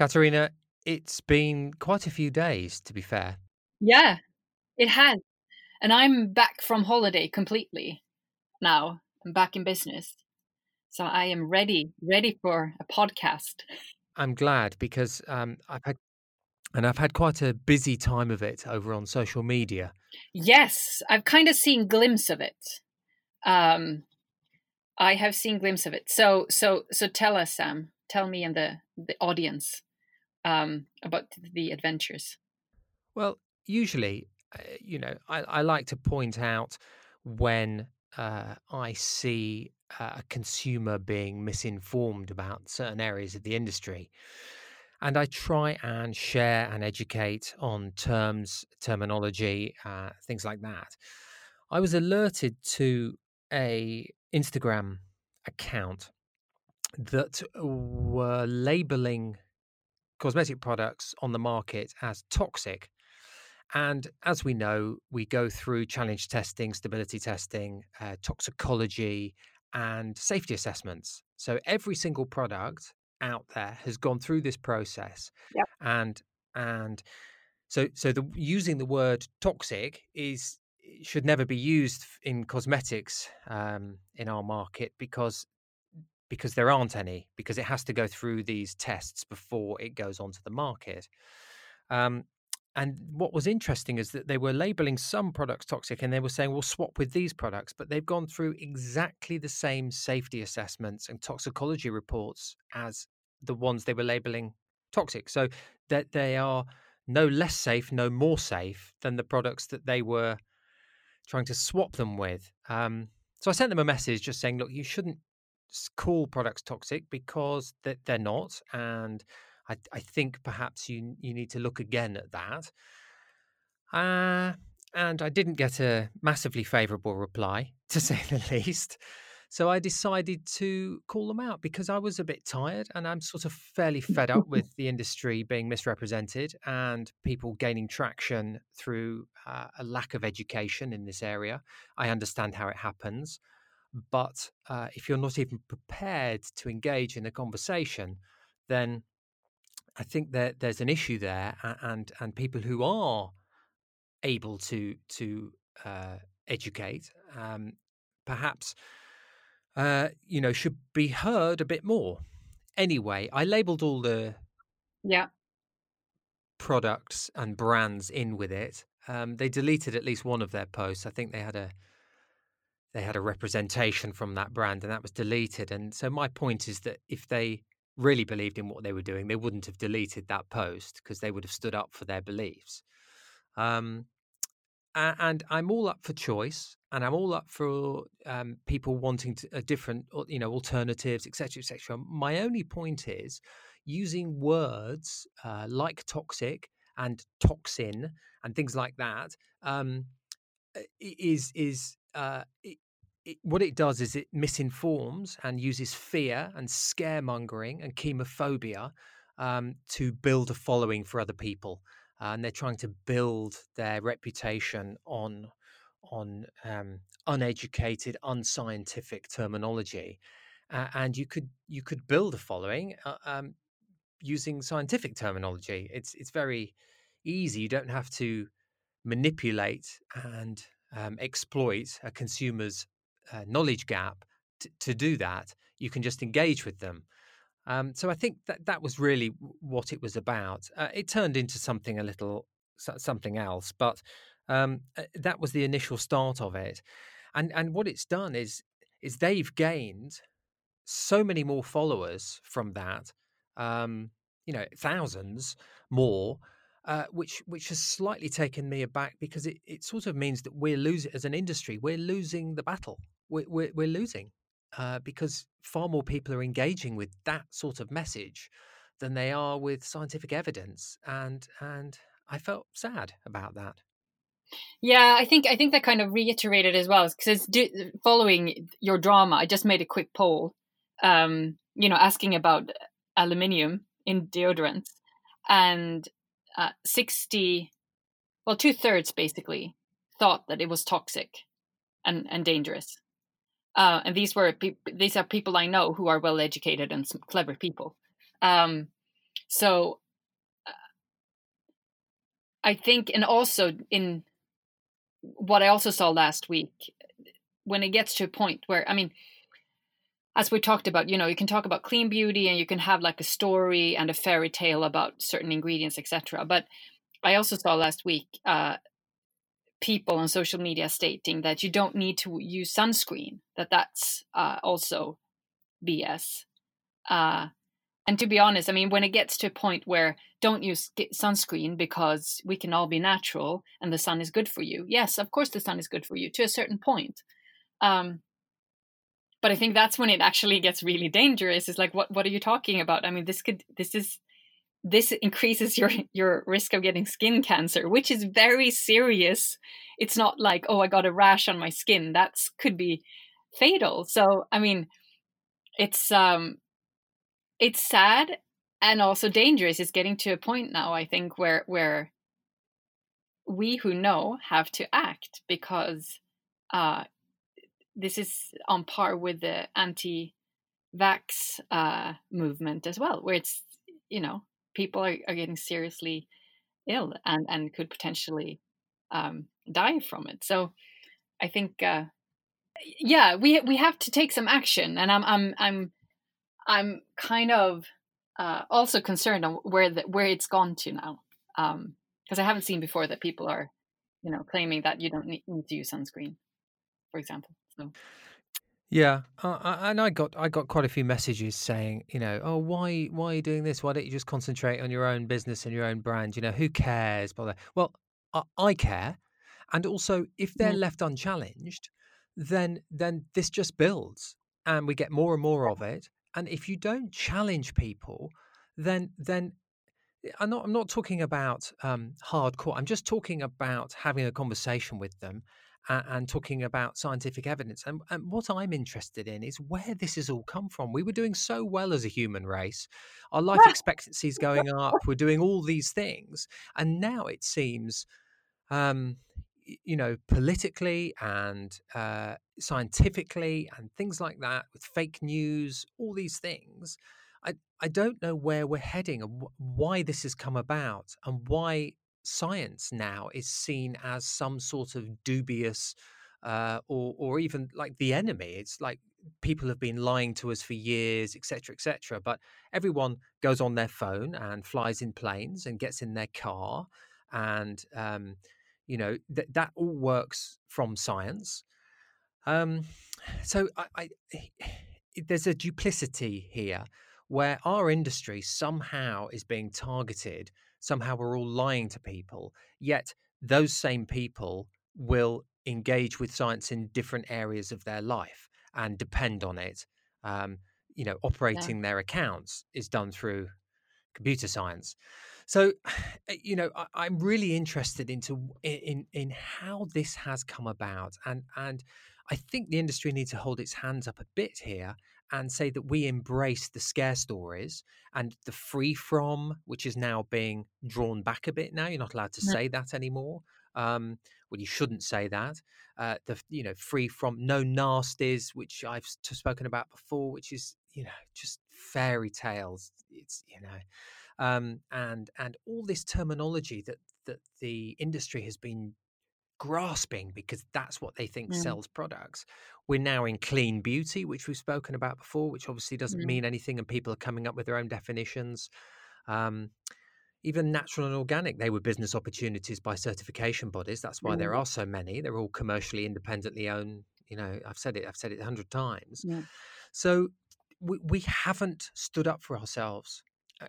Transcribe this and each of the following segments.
Katarina, it's been quite a few days, to be fair. Yeah, it has. And I'm back from holiday completely now. I'm back in business. So I am ready, ready for a podcast. I'm glad because um, I've had, and I've had quite a busy time of it over on social media. Yes, I've kind of seen glimpse of it. Um, I have seen glimpse of it. So, so, so tell us, Sam. Tell me and the the audience um, about the adventures. Well, usually, uh, you know, I, I, like to point out when uh, I see a consumer being misinformed about certain areas of the industry. And I try and share and educate on terms, terminology, uh, things like that. I was alerted to a Instagram account that were labeling cosmetic products on the market as toxic. And as we know, we go through challenge testing, stability testing, uh, toxicology, and safety assessments. So every single product out there has gone through this process. Yep. And and so so the using the word toxic is should never be used in cosmetics um, in our market because because there aren't any because it has to go through these tests before it goes onto the market. Um, and what was interesting is that they were labeling some products toxic and they were saying we'll swap with these products but they've gone through exactly the same safety assessments and toxicology reports as the ones they were labeling toxic so that they are no less safe no more safe than the products that they were trying to swap them with um, so i sent them a message just saying look you shouldn't call products toxic because they're not and I, I think perhaps you you need to look again at that. Uh, and I didn't get a massively favourable reply, to say the least. So I decided to call them out because I was a bit tired and I'm sort of fairly fed up with the industry being misrepresented and people gaining traction through uh, a lack of education in this area. I understand how it happens. But uh, if you're not even prepared to engage in a conversation, then I think that there's an issue there, and and people who are able to to uh, educate, um, perhaps, uh, you know, should be heard a bit more. Anyway, I labelled all the yeah products and brands in with it. Um, they deleted at least one of their posts. I think they had a they had a representation from that brand, and that was deleted. And so my point is that if they really believed in what they were doing, they wouldn't have deleted that post because they would have stood up for their beliefs. Um, and I'm all up for choice, and I'm all up for um, people wanting to, different, you know, alternatives, etc., etc. My only point is using words uh, like toxic and toxin and things like that um, is is uh, it, what it does is it misinforms and uses fear and scaremongering and chemophobia um, to build a following for other people, uh, and they're trying to build their reputation on on um, uneducated, unscientific terminology. Uh, and you could you could build a following uh, um, using scientific terminology. It's it's very easy. You don't have to manipulate and um, exploit a consumer's uh, knowledge gap t- to do that. You can just engage with them. Um, so I think that that was really what it was about. Uh, it turned into something a little something else, but um, uh, that was the initial start of it. And and what it's done is is they've gained so many more followers from that. Um, you know, thousands more uh, which which has slightly taken me aback because it, it sort of means that we're losing as an industry we're losing the battle we're, we're, we're losing uh, because far more people are engaging with that sort of message than they are with scientific evidence and and I felt sad about that. Yeah, I think I think that kind of reiterated as well because following your drama. I just made a quick poll, um, you know, asking about aluminium in deodorants, and uh, 60, well, two thirds basically thought that it was toxic and, and dangerous. Uh, and these were these are people I know who are well educated and some clever people. Um, so uh, I think, and also in what I also saw last week, when it gets to a point where, I mean, as we talked about, you know, you can talk about clean beauty and you can have like a story and a fairy tale about certain ingredients, etc. But I also saw last week uh, people on social media stating that you don't need to use sunscreen, that that's uh, also BS. Uh, and to be honest, I mean, when it gets to a point where don't use sunscreen because we can all be natural and the sun is good for you. Yes, of course, the sun is good for you to a certain point. Um, but I think that's when it actually gets really dangerous. It's like, what what are you talking about? I mean, this could this is this increases your your risk of getting skin cancer which is very serious it's not like oh i got a rash on my skin that's could be fatal so i mean it's um it's sad and also dangerous it's getting to a point now i think where where we who know have to act because uh this is on par with the anti vax uh movement as well where it's you know people are, are getting seriously ill and, and could potentially um, die from it. So I think, uh, yeah, we we have to take some action, and I'm I'm I'm I'm kind of uh, also concerned on where the, where it's gone to now, because um, I haven't seen before that people are, you know, claiming that you don't need, need to use sunscreen, for example. So. Yeah, uh, and I got I got quite a few messages saying, you know, oh, why why are you doing this? Why don't you just concentrate on your own business and your own brand? You know, who cares? Blah, Well, I, I care, and also if they're Yeah. left unchallenged, then then this just builds, and we get more and more of it. And if you don't challenge people, then then eh, I'm not I'm not talking about um, hardcore. I'm just talking about having a conversation with them and, and talking about scientific evidence. And, and what I'm interested in is where this has all come from. We were doing so well as a human race. Our life expectancy is going up. We're doing all these things. And now it seems, um, you know, politically and uh, scientifically and things like that, with fake news, all these things. I, I don't know where we're heading and wh- why this has come about and why science now is seen as some sort of dubious uh, or or even like the enemy. It's like people have been lying to us for years, etc., etc. But everyone goes on their phone and flies in planes and gets in their car, and um, you know that that all works from science. Um, so I, I, there's a duplicity here where our industry somehow is being targeted somehow we're all lying to people. Yet those same people will engage with science in different areas of their life and depend on it. Um, you know, operating yeah. their accounts is done through computer science. So, you know, I, am really interested into in in how this has come about, and and I think the industry needs to hold its hands up a bit here and say that we embrace the scare stories and the free from, which is now being drawn back a bit now. You're not allowed to say that anymore. Um, well, you shouldn't say that. Uh, the you know free from no nasties, which I've spoken about before, which is you know just fairy tales. It's you know, um, and and all this terminology that that the industry has been grasping because that's what they think mm. sells products. We're now in clean beauty, which we've spoken about before, which obviously doesn't mm. mean anything, and people are coming up with their own definitions. Um, even natural and organic, they were business opportunities by certification bodies. That's why mm. there are so many. They're all commercially independently owned. You know, I've said it. I've said it a hundred times. Yeah. So we, we haven't stood up for ourselves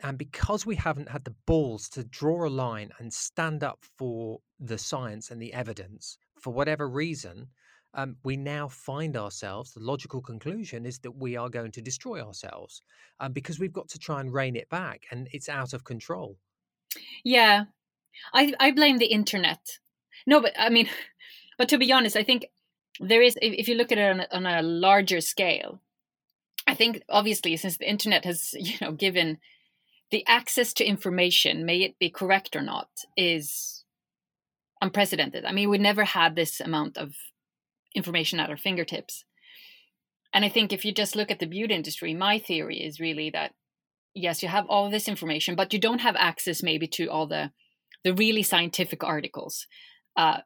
and because we haven't had the balls to draw a line and stand up for the science and the evidence for whatever reason um, we now find ourselves the logical conclusion is that we are going to destroy ourselves um, because we've got to try and rein it back and it's out of control. Yeah. I i blame the internet. No but i mean but to be honest i think there is if you look at it on a, on a larger scale i think obviously since the internet has you know given the access to information, may it be correct or not, is unprecedented. I mean, we never had this amount of information at our fingertips. And I think if you just look at the beauty industry, my theory is really that yes, you have all this information, but you don't have access maybe to all the the really scientific articles uh,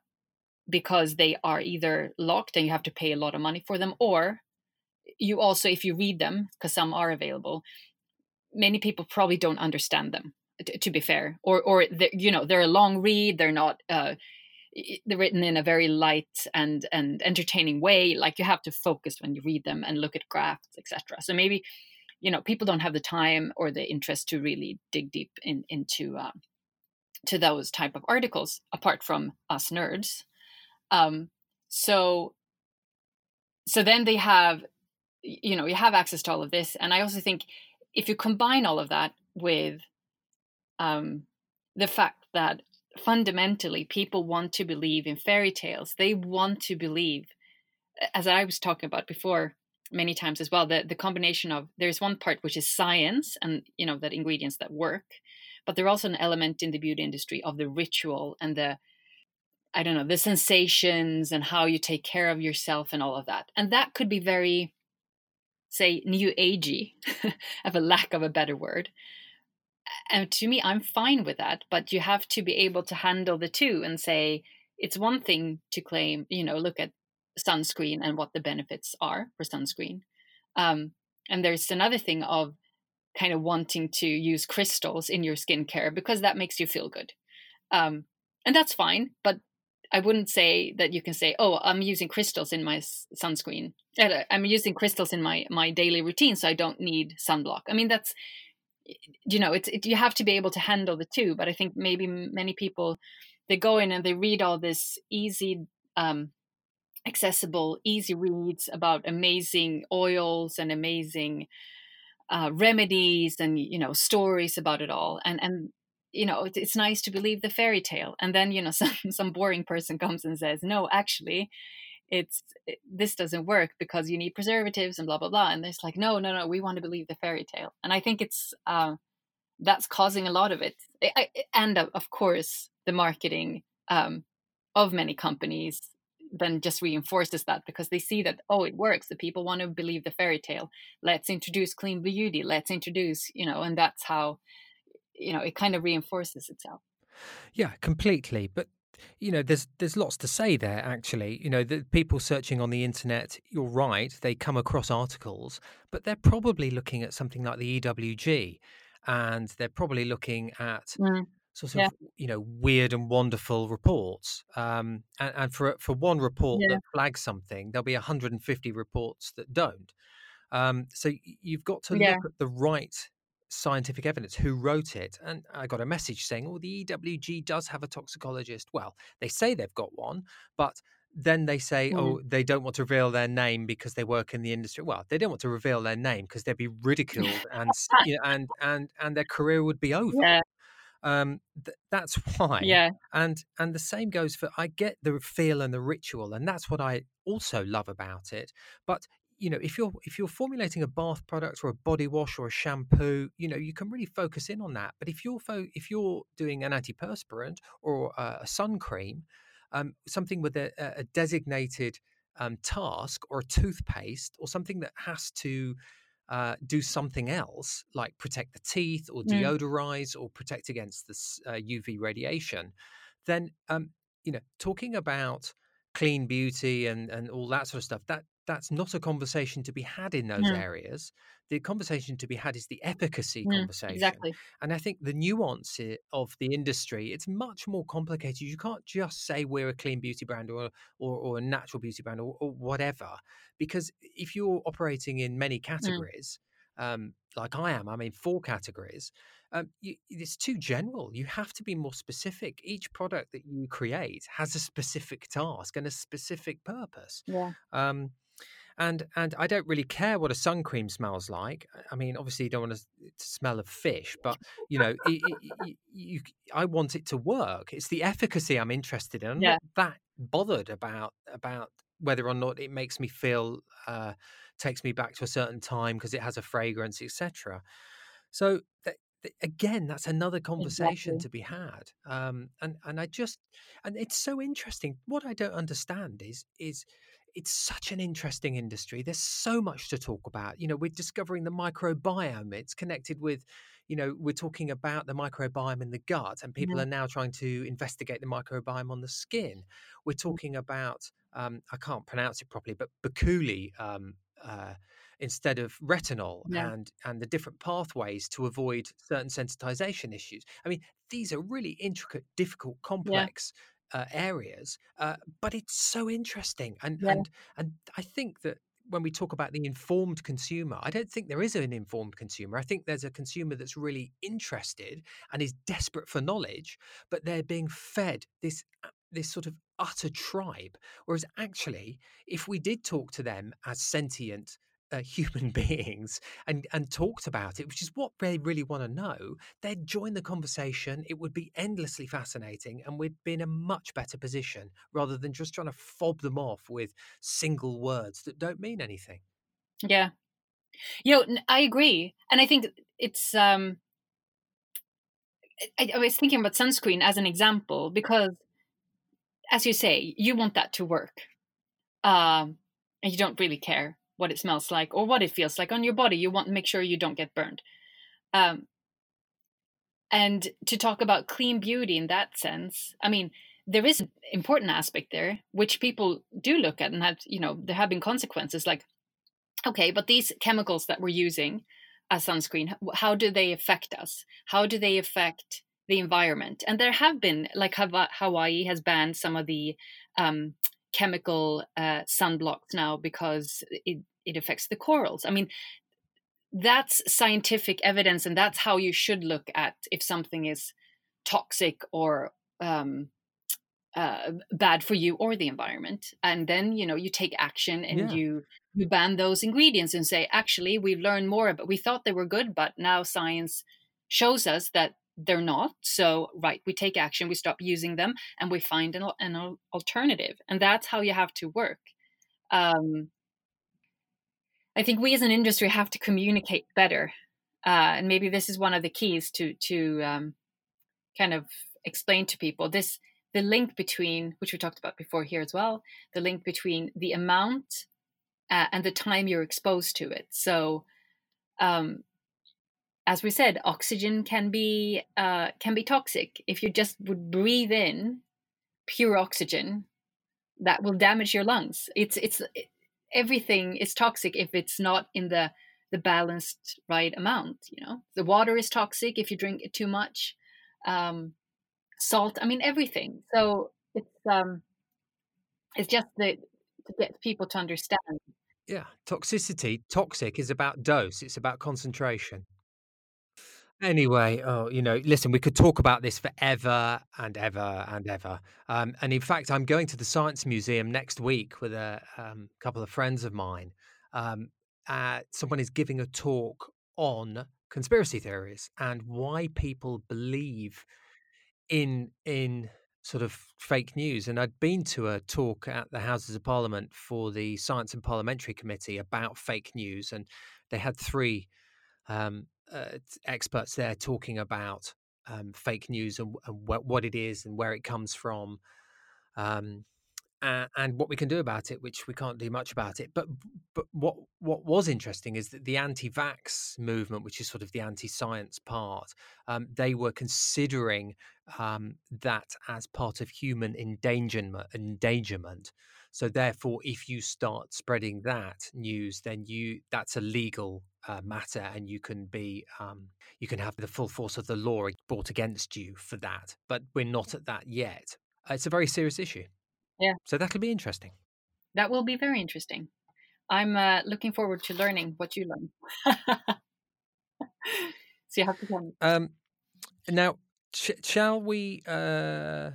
because they are either locked and you have to pay a lot of money for them, or you also, if you read them, because some are available, many people probably don't understand them. To, to be fair, or or you know they're a long read, they're not. Uh, they're written in a very light and and entertaining way like you have to focus when you read them and look at graphs etc so maybe you know people don't have the time or the interest to really dig deep in, into um, to those type of articles apart from us nerds um, so so then they have you know you have access to all of this and i also think if you combine all of that with um, the fact that fundamentally people want to believe in fairy tales they want to believe as i was talking about before many times as well the, the combination of there's one part which is science and you know that ingredients that work but there's also an element in the beauty industry of the ritual and the i don't know the sensations and how you take care of yourself and all of that. And that could be very say new agey of a lack of a better word and to me i'm fine with that but you have to be able to handle the two and say it's one thing to claim you know look at sunscreen and what the benefits are for sunscreen. Um, and there's another thing of kind of wanting to use crystals in your skincare because that makes you feel good. Um, and that's fine, but I wouldn't say that you can say, "Oh, I'm using crystals in my sunscreen. Uh, I'm using crystals in my my daily routine, so I don't need sunblock." I mean, that's you know, it's it, you have to be able to handle the two. But I think maybe many people they go in and they read all this easy um, accessible, easy reads about amazing oils and amazing uh, remedies and you know stories about it all. And and you know it's, nice to believe the fairy tale. And then you know some some boring person comes and says, no, actually, it's it, this doesn't work because you need preservatives and blah blah blah. And it's like, no, no, no, we want to believe the fairy tale. And I think it's uh, that's causing a lot of it. I, and of course, the marketing um, of many companies then just reinforces that because they see that oh it works the people want to believe the fairy tale let's introduce clean beauty let's introduce you know and that's how you know it kind of reinforces itself yeah completely but you know there's there's lots to say there actually you know the people searching on the internet you're right they come across articles but they're probably looking at something like the ewg and they're probably looking at mm sort of yeah. you know weird and wonderful reports um, and, and, for for one report yeah. that flags something there'll be 150 reports that don't um, so you've got to yeah. look at the right scientific evidence who wrote it and i got a message saying oh the ewg does have a toxicologist well they say they've got one but then they say, mm. oh, they don't want to reveal their name because they work in the industry. Well, they don't want to reveal their name because they'd be ridiculed and you know, and and and their career would be over. Yeah um th- that's why yeah and and the same goes for i get the feel and the ritual and that's what i also love about it but you know if you're if you're formulating a bath product or a body wash or a shampoo you know you can really focus in on that but if you're fo- if you're doing an antiperspirant or a, a sun cream um, something with a, a designated um, task or a toothpaste or something that has to uh, do something else like protect the teeth or mm. deodorize mm. or protect against this uh, UV radiation, then um, you know talking about clean beauty and and all that sort of stuff that that's not a conversation to be had in those mm. areas. The conversation to be had is the efficacy mm, conversation. Exactly. And I think the nuance of the industry, it's much more complicated. You can't just say we're a clean beauty brand or or, or a natural beauty brand or, or, whatever, because if you're operating in many mm. categories, um, like I am, I mean four categories. Um, you, it's too general. You have to be more specific. Each product that you create has a specific task and a specific purpose. Yeah. Um, and and I don't really care what a sun cream smells like. I mean, obviously, you don't want to, to smell of fish, but you know, it, it, you, I want it to work. It's the efficacy I'm interested in. I'm yeah. not that bothered about about whether or not it makes me feel uh, takes me back to a certain time because it has a fragrance, etc. So th- th- again, that's another conversation exactly. to be had. Um, and and I just and it's so interesting. What I don't understand is is it's such an interesting industry. There's so much to talk about. You know, we're discovering the microbiome. It's connected with, you know, we're talking about the microbiome in the gut, and people Yeah. are now trying to investigate the microbiome on the skin. We're talking about, um, I can't pronounce it properly, but Bakuli um, uh, instead of retinol, Yeah. and and the different pathways to avoid certain sensitization issues. I mean, these are really intricate, difficult, Yeah. Uh, areas, uh, but it's so interesting. And Yeah. and and I think that when we talk about the informed consumer, I don't think there is an informed consumer. I think there's a consumer that's really interested and is desperate for knowledge, but they're being fed this uh, this sort of utter tribe. Whereas actually, if we did talk to them as sentient uh, human beings and and talked about it, which is what they really want to know, they'd join the conversation. It would be endlessly fascinating, and we'd be in a much better position rather than just trying to fob them off with single words that don't mean anything. Yeah. You know, I agree. And I think it's um I, I was thinking about sunscreen as an example because as you say, you want that to work. Um and you don't really care what it smells like or what it feels like on your body. You want to make sure you don't get burned. Um and to talk about clean beauty in that sense, I mean, there is an important aspect there which people do look at and have, you know, there have been consequences like okay, but these chemicals that we're using as sunscreen, how do they affect us? How do they affect the environment? And there have been, like Hawaii has banned some of the um, chemical uh, sunblocks now because it, it affects the corals. I mean, that's scientific evidence, and that's how you should look at if something is toxic or um, uh, bad for you or the environment. And then you know you take action and Yeah. you you ban those ingredients and say, actually, we've learned more. But we thought they were good, but now science shows us that they're not. So right, we take action, we stop using them, and we find an, an alternative. And that's how you have to work. Um, I think we as an industry have to communicate better, uh, and maybe this is one of the keys to to um, kind of explain to people this the link between which we talked about before here as well the link between the amount uh, and the time you're exposed to it so um, as we said oxygen can be uh, can be toxic. If you just would breathe in pure oxygen that will damage your lungs. It's it's everything is toxic if it's not in the the balanced right amount you know? The water is toxic if you drink it too much. Um, salt i mean everything. So it's um it's just the to get people to understand. Yeah, toxicity, toxic is about dose, it's about concentration. Anyway, oh, you know, listen, we could talk about this forever and ever and ever. Um, and in fact, I'm going to the Science Museum next week with a um, couple of friends of mine. Um, uh, someone is giving a talk on conspiracy theories and why people believe in in sort of fake news. And I'd been to a talk at the Houses of Parliament for the Science and Parliamentary Committee about fake news, and they had three um, uh, experts there talking about um, fake news and, and wh- what it is and where it comes from. Um, a- and what we can do about it, which we can't do much about it. But but what what was interesting is that the anti-vax movement, which is sort of the anti-science part, um, they were considering um, that as part of human endangerment. Endangerment. So therefore, if you start spreading that news, then you that's a legal uh, matter, and you can be um, you can have the full force of the law brought against you for that. But we're not at that yet. Uh, It's a very serious issue. Yeah. So that'll be interesting. that will be very interesting i'm uh, looking forward to learning what you learn so you have to tell me Um, now, sh- shall we? Uh,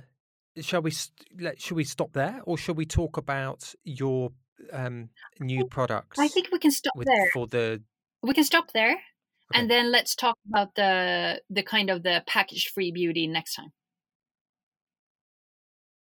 shall we? St- let, should we stop there, or shall we talk about your um, new products? i think we can stop there for the. We can stop there Okay. and then let's talk about the the kind of the package free beauty next time